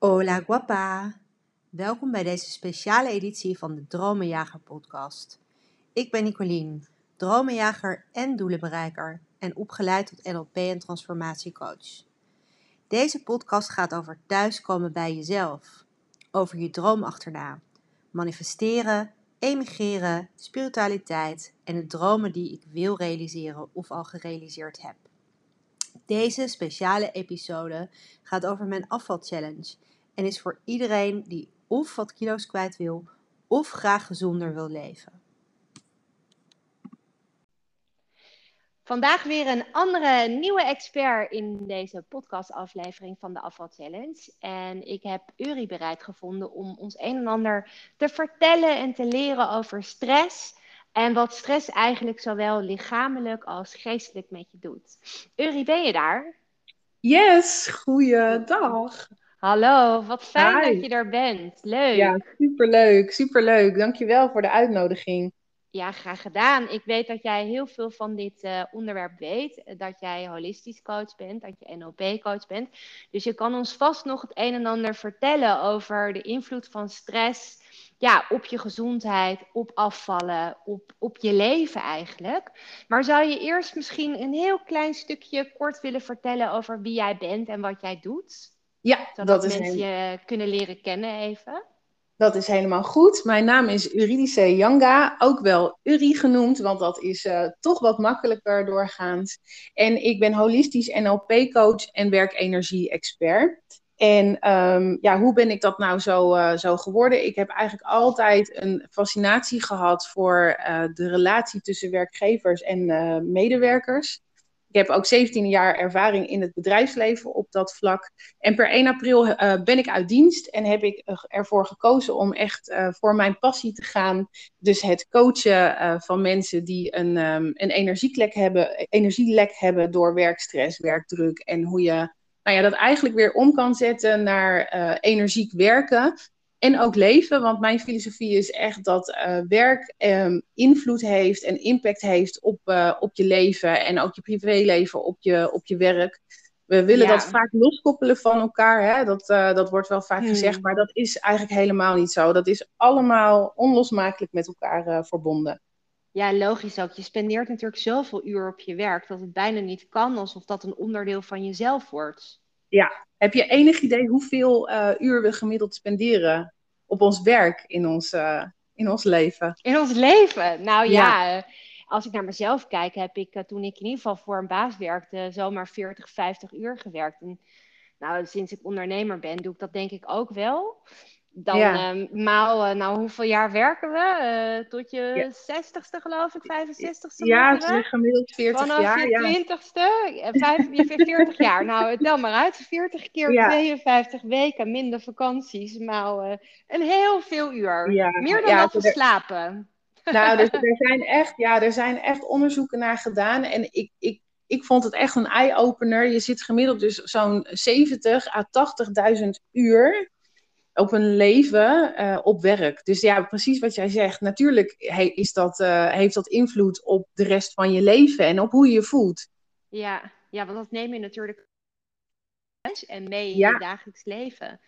Hola guapa! Welkom bij deze speciale editie van de Dromenjager podcast. Ik ben Nicolien, dromenjager en doelenbereiker en opgeleid tot NLP en transformatiecoach. Deze podcast gaat over thuiskomen bij jezelf, over je droom achterna, manifesteren, emigreren, spiritualiteit en de dromen die ik wil realiseren of al gerealiseerd heb. Deze speciale episode gaat over mijn afvalchallenge en is voor iedereen die of wat kilo's kwijt wil of graag gezonder wil leven. Vandaag weer een andere nieuwe expert in deze podcastaflevering van de Afval Challenge. En ik heb Uri bereid gevonden om ons een en ander te vertellen en te leren over stress. En wat stress eigenlijk zowel lichamelijk als geestelijk met je doet. Uri, ben je daar? Yes, goeiedag. Hallo, wat fijn dat je er bent. Leuk. Ja, superleuk, superleuk. Dankjewel voor de uitnodiging. Ja, graag gedaan. Ik weet dat jij heel veel van dit uh, onderwerp weet. Dat jij holistisch coach bent, dat je NLP-coach bent. Dus je kan ons vast nog het een en ander vertellen over de invloed van stress ja, op je gezondheid, op afvallen, op, op je leven eigenlijk. Maar zou je eerst misschien een heel klein stukje kort willen vertellen over wie jij bent en wat jij doet? Ja, Zodat dat is mensen je kunnen leren kennen even. Dat is helemaal goed. Mijn naam is Uridice Yanga, ook wel Uri genoemd, want dat is uh, toch wat makkelijker doorgaans. En ik ben holistisch NLP-coach en werkenergie-expert. En um, ja, hoe ben ik dat nou zo, uh, zo geworden? Ik heb eigenlijk altijd een fascinatie gehad voor uh, de relatie tussen werkgevers en medewerkers. Ik heb ook 17 jaar ervaring in het bedrijfsleven op dat vlak. En per 1 april ben ik uit dienst en heb ik ervoor gekozen om echt voor mijn passie te gaan. Dus het coachen van mensen die een, um, een energielek, hebben, energielek hebben door werkstress, werkdruk. En hoe je nou ja, dat eigenlijk weer om kan zetten naar energiek werken. En ook leven, want mijn filosofie is echt dat uh, werk um, invloed heeft en impact heeft op, uh, op je leven en ook je privéleven op je, op je werk. We willen ja. dat vaak loskoppelen van elkaar. Hè? Dat, uh, dat wordt wel vaak hmm. gezegd, maar dat is eigenlijk helemaal niet zo. Dat is allemaal onlosmakelijk met elkaar verbonden. Ja, logisch ook. Je spendeert natuurlijk zoveel uur op je werk dat het bijna niet kan alsof dat een onderdeel van jezelf wordt. Ja, heb je enig idee hoeveel uh, uur we gemiddeld spenderen op ons werk in ons, uh, in ons leven? In ons leven? Nou ja, ja. als ik naar mezelf kijk, heb ik uh, toen ik in ieder geval voor een baas werkte, zomaar 40, 50 uur gewerkt. En nou, sinds ik ondernemer ben, doe ik dat denk ik ook wel. Dan ja. uh, maal, nou hoeveel jaar werken we? Uh, tot je ja. 60ste geloof ik, 65ste? Ja, het is gemiddeld 40 Vanaf jaar. je 20ste, ja. 40 jaar. Nou, tel maar uit. 40 keer ja. 52 weken, minder vakanties, maal een heel veel uur. Meer dan dat we er... slapen. Nou, dus er zijn echt, ja, er zijn echt onderzoeken naar gedaan. En ik, ik, ik vond het echt een eye-opener. Je zit gemiddeld dus zo'n 70 à 80.000 uur op een leven uh, op werk. Dus ja, precies wat jij zegt. Natuurlijk is dat, uh, heeft dat invloed op de rest van je leven en op hoe je je voelt. Ja, ja want dat neem je natuurlijk en mee in je dagelijks leven.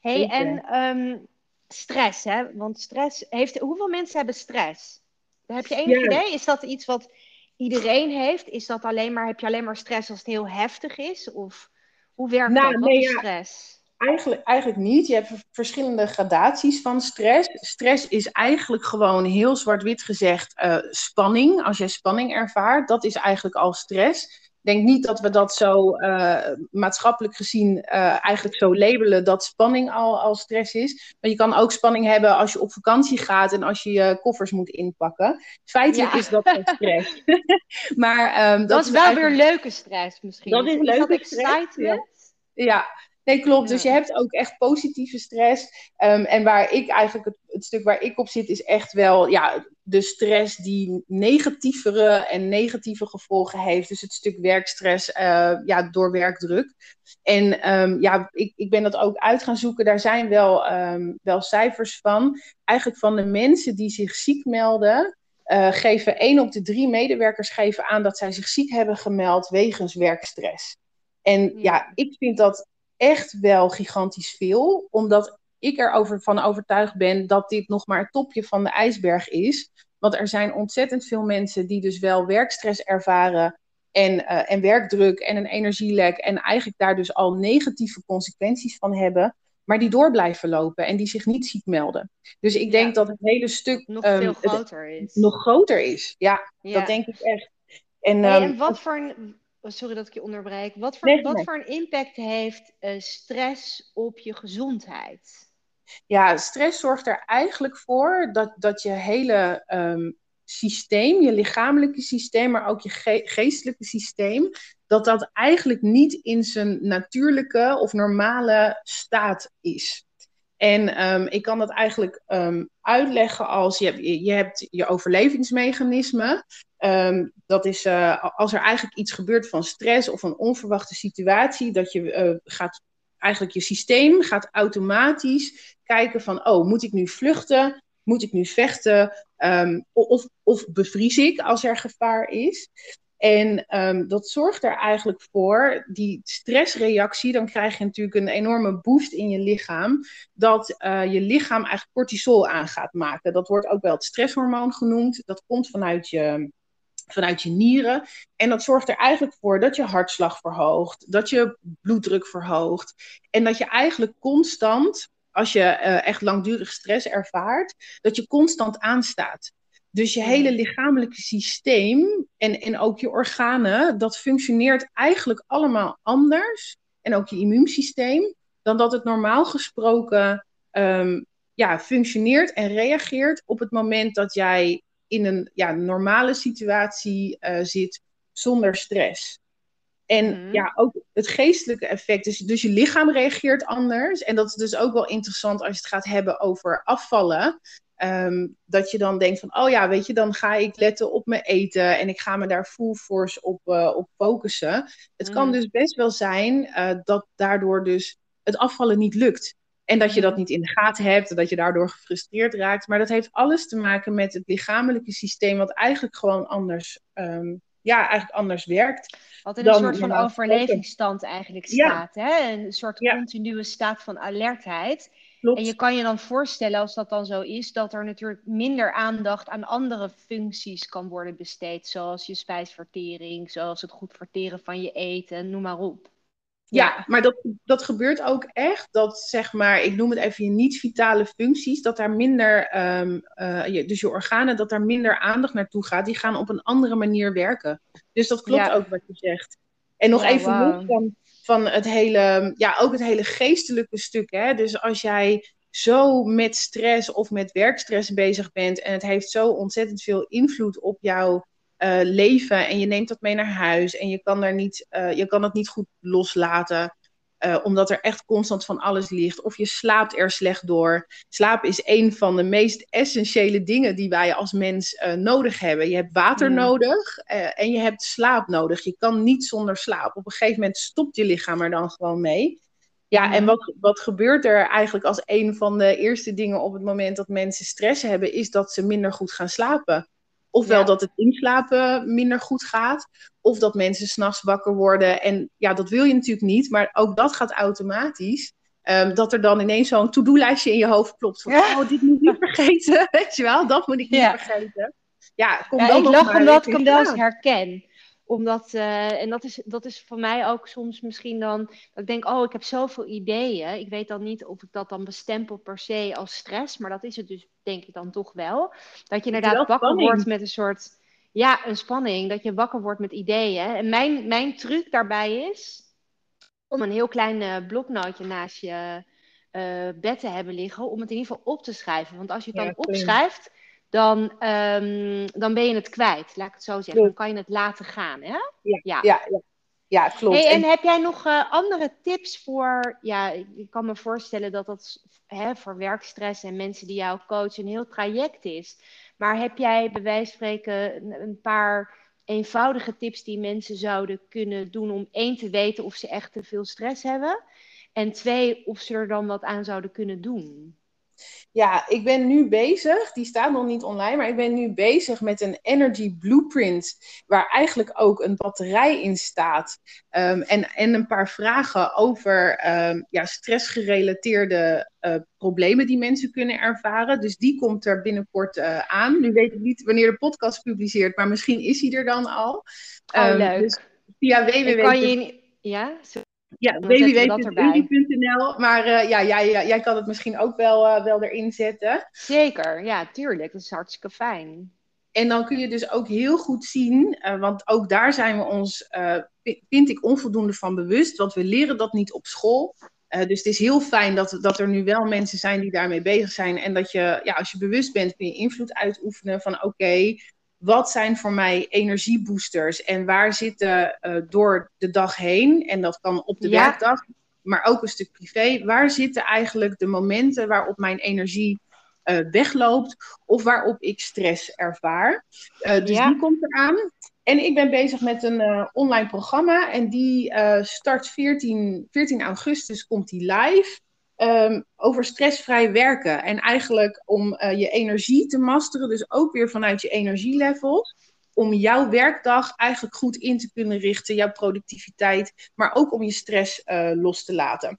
hey, Zeker. en um, stress, hè? Want stress heeft. Hoeveel mensen hebben stress? Heb je enig ja. idee? Is dat iets wat iedereen heeft? Is dat alleen maar, heb je alleen maar stress als het heel heftig is? Of hoe werkt nou, dat? Nee, ja. stress? Eigenlijk, eigenlijk niet. Je hebt verschillende gradaties van stress. Stress is eigenlijk gewoon heel zwart-wit gezegd uh, spanning. Als je spanning ervaart, dat is eigenlijk al stress. Ik denk niet dat we dat zo uh, maatschappelijk gezien uh, eigenlijk zo labelen dat spanning al, al stress is. Maar je kan ook spanning hebben als je op vakantie gaat en als je je koffers moet inpakken. Feitelijk ja. is dat stress. maar, um, dat, dat, is wel eigenlijk... weer leuke stress misschien. Dat is, leuke stress. ja. Nee, klopt. Dus je hebt ook echt positieve stress. Um, en waar ik eigenlijk, het, het, stuk waar ik op zit, is echt wel ja, de stress die negatievere en negatieve gevolgen heeft. Dus het stuk werkstress uh, ja, door werkdruk. En um, ja, ik, ik ben dat ook uit gaan zoeken. Daar zijn wel, um, wel cijfers van. Eigenlijk van de mensen die zich ziek melden. Uh, geven één op de drie medewerkers geven aan dat zij zich ziek hebben gemeld wegens werkstress. En ja ik vind dat echt wel gigantisch veel, omdat ik erover van overtuigd ben dat dit nog maar het topje van de ijsberg is. Want er zijn ontzettend veel mensen die dus wel werkstress ervaren en, uh, en werkdruk en een energielek en eigenlijk daar dus al negatieve consequenties van hebben, maar die door blijven lopen en die zich niet ziek melden. Dus ik denk dat het hele stuk nog um, veel groter is. Nog groter is, ja, ja, dat denk ik echt. En, um, en wat voor een, sorry dat ik je onderbreek, wat voor, nee, wat nee. voor een impact heeft uh, stress op je gezondheid? Ja, stress zorgt er eigenlijk voor dat, dat je hele um, systeem, je lichamelijke systeem, maar ook je ge geestelijke systeem, dat dat eigenlijk niet in zijn natuurlijke of normale staat is. En um, ik kan dat eigenlijk um, uitleggen als je, hebt, je hebt je overlevingsmechanisme. Um, dat is uh, als er eigenlijk iets gebeurt van stress of een onverwachte situatie, dat je uh, gaat eigenlijk je systeem gaat automatisch kijken van, oh, moet ik nu vluchten? Moet ik nu vechten? Of, of bevries ik als er gevaar is? En um, dat zorgt er eigenlijk voor, die stressreactie, dan krijg je natuurlijk een enorme boost in je lichaam, dat uh, je lichaam eigenlijk cortisol aan gaat maken. Dat wordt ook wel het stresshormoon genoemd. Dat komt vanuit je, vanuit je nieren. En dat zorgt er eigenlijk voor dat je hartslag verhoogt, dat je bloeddruk verhoogt. En dat je eigenlijk constant, als je uh, echt langdurig stress ervaart, dat je constant aanstaat. Dus je hele lichamelijke systeem en, en ook je organen, dat functioneert eigenlijk allemaal anders. En ook je immuunsysteem, dan dat het normaal gesproken um, ja, functioneert en reageert op het moment dat jij in een ja, normale situatie uh, zit zonder stress. En mm. ja, ook het geestelijke effect. Dus, dus je lichaam reageert anders. En dat is dus ook wel interessant als je het gaat hebben over afvallen. Um, dat je dan denkt van, oh ja, weet je, dan ga ik letten op mijn eten en ik ga me daar full force op, uh, op focussen. Het mm. kan dus best wel zijn uh, dat daardoor dus het afvallen niet lukt. En dat je dat niet in de gaten hebt, dat je daardoor gefrustreerd raakt. Maar dat heeft alles te maken met het lichamelijke systeem, wat eigenlijk gewoon anders, um, ja, eigenlijk anders werkt. Wat in een soort van overlevingsstand eigenlijk staat. Ja. Hè? Een soort ja. continue staat van alertheid. Klopt. En je kan je dan voorstellen, als dat dan zo is, dat er natuurlijk minder aandacht aan andere functies kan worden besteed. Zoals je spijsvertering, zoals het goed verteren van je eten, noem maar op. Ja, maar dat, dat gebeurt ook echt. Dat zeg maar, ik noem het even je niet-vitale functies, dat daar minder, um, uh, je, dus je organen, dat daar minder aandacht naartoe gaat. Die gaan op een andere manier werken. Dus dat klopt ja. ook wat je zegt. En nog oh, even wow. los van, van het hele, ja, ook het hele geestelijke stuk. Hè? Dus als jij zo met stress of met werkstress bezig bent en het heeft zo ontzettend veel invloed op jouw uh, leven en je neemt dat mee naar huis en je kan, daar niet, uh, je kan het niet goed loslaten. Uh, omdat er echt constant van alles ligt. Of je slaapt er slecht door. Slaap is een van de meest essentiële dingen die wij als mens uh, nodig hebben. Je hebt water mm. nodig uh, en je hebt slaap nodig. Je kan niet zonder slaap. Op een gegeven moment stopt je lichaam er dan gewoon mee. Ja, mm. en wat, wat gebeurt er eigenlijk als een van de eerste dingen op het moment dat mensen stress hebben, is dat ze minder goed gaan slapen. Ofwel ja. dat het inslapen minder goed gaat. Of dat mensen s'nachts wakker worden. En ja, dat wil je natuurlijk niet. Maar ook dat gaat automatisch. Um, dat er dan ineens zo'n to-do-lijstje in je hoofd klopt. Van, ja. oh, dit moet ik niet vergeten. Weet je wel, dat moet ik niet ja. vergeten. Ja, kom ja, dan ik lach omdat ik hem wel eens herken omdat, uh, en dat is, dat is voor mij ook soms misschien dan, dat ik denk, oh, ik heb zoveel ideeën. Ik weet dan niet of ik dat dan bestempel per se als stress, maar dat is het dus denk ik dan toch wel. Dat je inderdaad wakker wordt met een soort, ja, een spanning. Dat je wakker wordt met ideeën. En mijn, mijn truc daarbij is om een heel klein uh, bloknootje naast je uh, bed te hebben liggen, om het in ieder geval op te schrijven. Want als je het dan opschrijft, dan, um, dan ben je het kwijt, laat ik het zo zeggen. Dan kan je het laten gaan, hè? Ja, ja. ja, ja. ja klopt. Hey, en, en heb jij nog uh, andere tips voor... Ja, ik kan me voorstellen dat dat hè, voor werkstress en mensen die jou coachen een heel traject is. Maar heb jij bij wijze van spreken een, paar eenvoudige tips die mensen zouden kunnen doen om één te weten of ze echt te veel stress hebben? En twee, of ze er dan wat aan zouden kunnen doen? Ja, ik ben nu bezig, die staat nog niet online, maar ik ben nu bezig met een energy blueprint, waar eigenlijk ook een batterij in staat. Um, en, en een paar vragen over um, ja, stressgerelateerde uh, problemen die mensen kunnen ervaren. Dus die komt er binnenkort uh, aan. Nu weet ik niet wanneer de podcast publiceert, maar misschien is hij er dan al. Oh, um, leuk. Dus via www. Kan je... Ja? Ja, www.udi.nl. Maar uh, ja, jij, jij kan het misschien ook wel, uh, wel erin zetten. Zeker, ja, tuurlijk. Dat is hartstikke fijn. En dan kun je dus ook heel goed zien, uh, want ook daar zijn we ons, vind ik, onvoldoende van bewust. Want we leren dat niet op school. dus het is heel fijn dat, dat er nu wel mensen zijn die daarmee bezig zijn. En dat je, ja, als je bewust bent, kun je invloed uitoefenen van oké, okay, wat zijn voor mij energieboosters en waar zitten uh, door de dag heen, en dat kan op de ja. werkdag, maar ook een stuk privé, waar zitten eigenlijk de momenten waarop mijn energie uh, wegloopt of waarop ik stress ervaar. Uh, dus ja. die komt eraan. En ik ben bezig met een online programma en die start 14, 14 augustus, komt die live. Um, over stressvrij werken. En eigenlijk om uh, je energie te masteren, dus ook weer vanuit je energielevel. Om jouw werkdag eigenlijk goed in te kunnen richten, jouw productiviteit, maar ook om je stress uh, los te laten.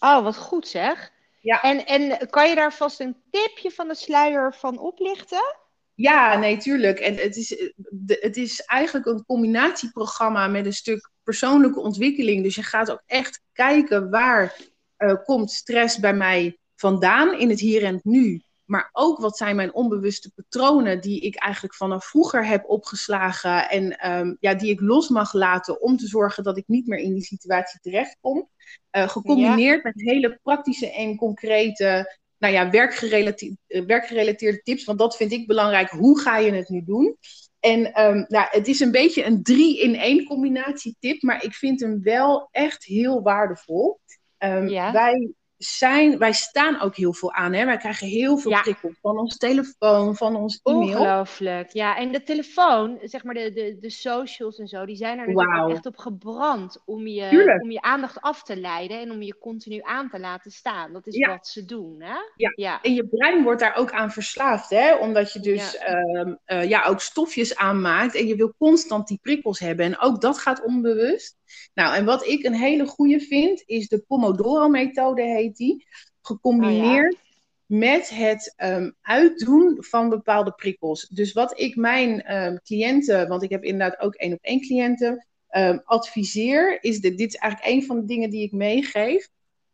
Oh, wat goed zeg. Ja. En, en kan je daar vast een tipje van de sluier van oplichten? Ja, nee, tuurlijk. En het is, het is eigenlijk een combinatieprogramma met een stuk persoonlijke ontwikkeling. Dus je gaat ook echt kijken waar uh, komt stress bij mij vandaan in het hier en het nu? Maar ook wat zijn mijn onbewuste patronen die ik eigenlijk vanaf vroeger heb opgeslagen en um, ja, die ik los mag laten om te zorgen dat ik niet meer in die situatie terechtkom. Uh, gecombineerd ja. met hele praktische en concrete nou ja, werkgerelateerde, werkgerelateerde tips, want dat vind ik belangrijk. Hoe ga je het nu doen? En um, nou, het is een beetje een drie in één combinatie tip, maar ik vind hem wel echt heel waardevol. Um, ja. Wij zijn, wij staan ook heel veel aan. Hè? Wij krijgen heel veel ja. prikkels van ons telefoon, van ons e-mail. Ongelooflijk. Ja, en de telefoon, zeg maar de, de, de socials en zo, die zijn er natuurlijk wow. echt op gebrand om je, om je aandacht af te leiden en om je continu aan te laten staan. Dat is ja. wat ze doen. Hè? Ja. ja. en je brein wordt daar ook aan verslaafd, hè? omdat je dus ja. Um, uh, ja, ook stofjes aanmaakt en je wil constant die prikkels hebben. En ook dat gaat onbewust. Nou, en wat ik een hele goede vind, is de Pomodoro-methode heet die. Gecombineerd oh, ja. met het um, uitdoen van bepaalde prikkels. Dus wat ik mijn um, cliënten, want ik heb inderdaad ook één op één cliënten, um, adviseer, is dit, dit is eigenlijk een van de dingen die ik meegeef.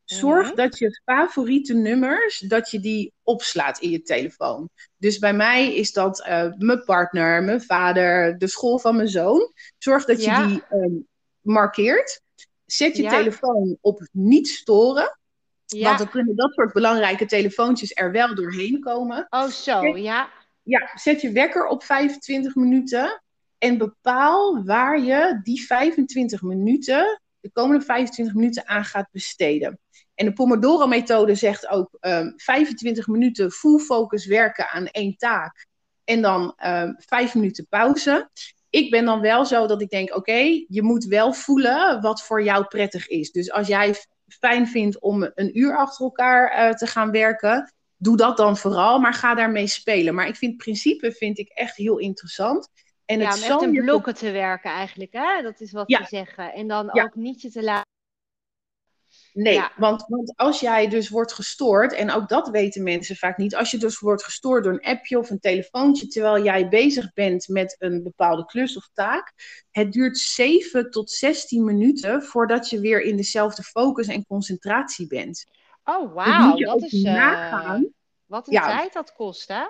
Zorg dat je favoriete nummers, dat je die opslaat in je telefoon. Dus bij mij is dat uh, mijn partner, mijn vader, de school van mijn zoon. Zorg dat je ja. die um, markeert. Zet je ja. telefoon op niet storen. Ja. Want dan kunnen dat soort belangrijke telefoontjes er wel doorheen komen. Oh, zo, zet, ja. Ja, zet je wekker op 25 minuten. En bepaal waar je die 25 minuten, de komende 25 minuten aan gaat besteden. En de Pomodoro-methode zegt ook um, 25 minuten full focus werken aan één taak. En dan um, 5 minuten pauze ik ben dan wel zo dat ik denk: oké, okay, je moet wel voelen wat voor jou prettig is. Dus als jij fijn vindt om een uur achter elkaar uh, te gaan werken, doe dat dan vooral, maar ga daarmee spelen. Maar ik vind het principe vind ik echt heel interessant. En ja, het om echt in blokken te werken eigenlijk, hè? dat is wat ja. we zeggen. En dan ja. ook niet je te laten Nee, ja. want, want als jij dus wordt gestoord, en ook dat weten mensen vaak niet, als je dus wordt gestoord door een appje of een telefoontje terwijl jij bezig bent met een bepaalde klus of taak, het duurt 7 tot 16 minuten voordat je weer in dezelfde focus en concentratie bent. Oh, wauw, dat is uh. Wat een ja. tijd dat kost, hè?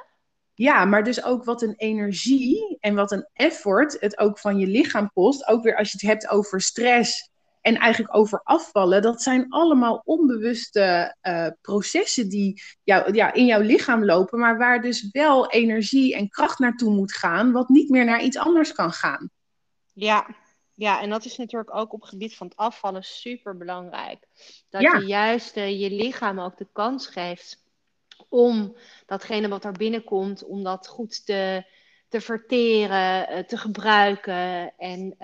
Ja, maar dus ook wat een energie en wat een effort het ook van je lichaam kost. Ook weer als je het hebt over stress en eigenlijk over afvallen, dat zijn allemaal onbewuste uh, processen die jou, ja, in jouw lichaam lopen, maar waar dus wel energie en kracht naartoe moet gaan, wat niet meer naar iets anders kan gaan. Ja, ja, en dat is natuurlijk ook op het gebied van het afvallen super belangrijk. Dat ja. je juist uh, je lichaam ook de kans geeft om datgene wat er binnenkomt, om dat goed te te verteren, te gebruiken. En,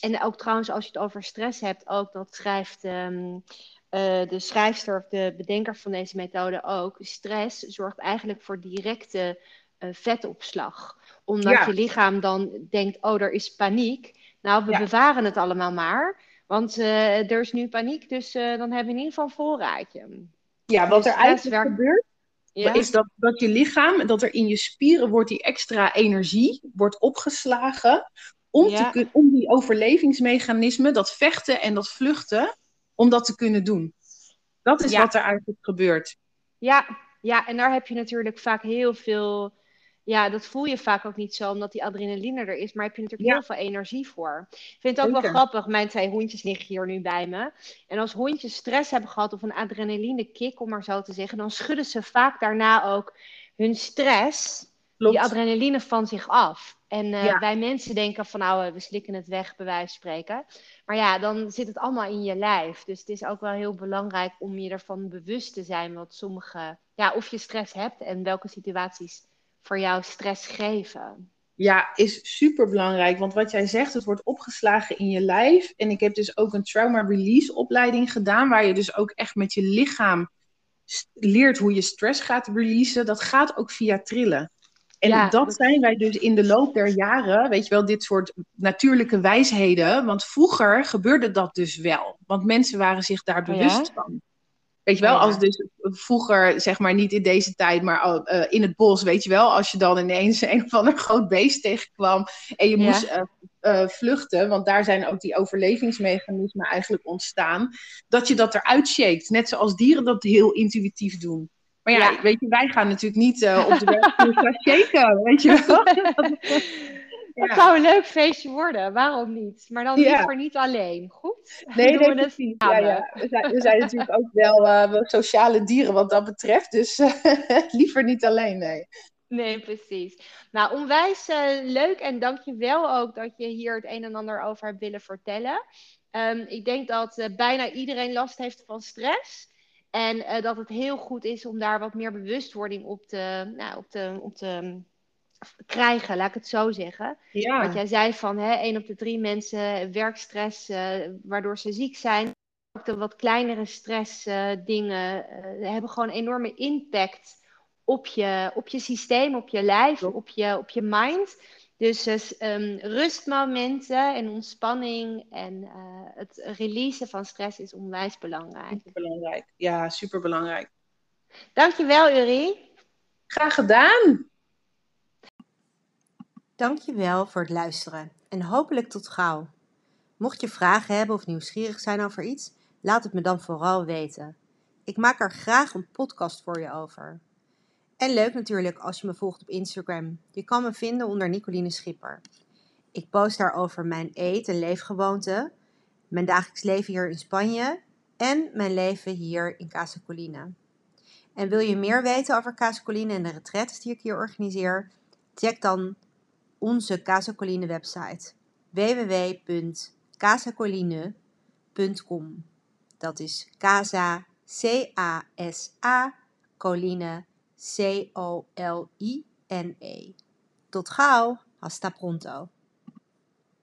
en ook trouwens, als je het over stress hebt, ook dat schrijft ehm, de schrijfster of de bedenker van deze methode ook. Stress zorgt eigenlijk voor directe vetopslag omdat je lichaam dan denkt, oh, er is paniek. Nou, we bewaren het allemaal maar. Want uh, er is nu paniek, dus dan hebben we in ieder geval een voorraadje. Ja, wat dus er eigenlijk gebeurt, is dat, dat je lichaam, dat er in je spieren wordt die extra energie wordt opgeslagen. Om, te, om die overlevingsmechanismen, dat vechten en dat vluchten, om dat te kunnen doen. Dat is wat er eigenlijk gebeurt. Ja, ja, en daar heb je natuurlijk vaak heel veel ja, dat voel je vaak ook niet zo, omdat die adrenaline er is. Maar heb je natuurlijk heel veel energie voor. Ik vind het ook wel grappig. Mijn twee hondjes liggen hier nu bij me. En als hondjes stress hebben gehad of een adrenaline kick, om maar zo te zeggen, dan schudden ze vaak daarna ook hun stress, die adrenaline van zich af. En uh, wij mensen denken van nou, we slikken het weg, bij wijze van spreken. Maar ja, dan zit het allemaal in je lijf. Dus het is ook wel heel belangrijk om je ervan bewust te zijn wat sommige, ja, of je stress hebt en welke situaties voor jou stress geven? Ja, is super belangrijk. Want wat jij zegt, het wordt opgeslagen in je lijf. En ik heb dus ook een trauma release opleiding gedaan, waar je dus ook echt met je lichaam leert hoe je stress gaat releasen. Dat gaat ook via trillen. En dat, zijn wij dus in de loop der jaren, weet je wel, dit soort natuurlijke wijsheden. Want vroeger gebeurde dat dus wel. Want mensen waren zich daar oh bewust van. Weet je wel, als dus vroeger, zeg maar niet in deze tijd, maar uh, in het bos, weet je wel, als je dan ineens een of ander groot beest tegenkwam en je moest uh, uh, vluchten, want daar zijn ook die overlevingsmechanismen eigenlijk ontstaan, dat je dat eruit shakes. Net zoals dieren dat heel intuïtief doen. Maar ja, ja. weet je, wij gaan natuurlijk niet op de werkvloer shaken, weet je wel. Het zou een leuk feestje worden, waarom niet? Maar dan liever niet alleen, goed? Nee, nee, precies. Ja, ja. We, zijn, we zijn natuurlijk ook wel uh, sociale dieren wat dat betreft, dus liever niet alleen, nee. Nee, precies. Nou, onwijs uh, leuk en dank je wel ook dat je hier het een en ander over hebt willen vertellen. Um, ik denk dat bijna iedereen last heeft van stress. En dat het heel goed is om daar wat meer bewustwording op te, nou, op te, op te krijgen, laat ik het zo zeggen. Ja. Wat jij zei van hè, één op de drie mensen werkstress, uh, waardoor ze ziek zijn. Ook de wat kleinere stressdingen uh, uh, hebben gewoon enorme impact op je, op je systeem, op je lijf, op je, op je mind. Dus um, rustmomenten en ontspanning en het releasen van stress is onwijs belangrijk. Superbelangrijk, ja, superbelangrijk. Dankjewel, Uri. Graag gedaan. Dankjewel voor het luisteren en hopelijk tot gauw. Mocht je vragen hebben of nieuwsgierig zijn over iets, laat het me dan vooral weten. Ik maak er graag een podcast voor je over. En leuk natuurlijk als je me volgt op Instagram. Je kan me vinden onder Nicoline Schipper. Ik post daarover mijn eet- en leefgewoonten, mijn dagelijks leven hier in Spanje en mijn leven hier in Casa Colina. En wil je meer weten over Casa Colina en de retreats die ik hier organiseer? Check dan onze Casacoline website www.casacoline.com. Dat is Casa, C-A-S-A, Coline, C-O-L-I-N-E. Tot gauw, hasta pronto.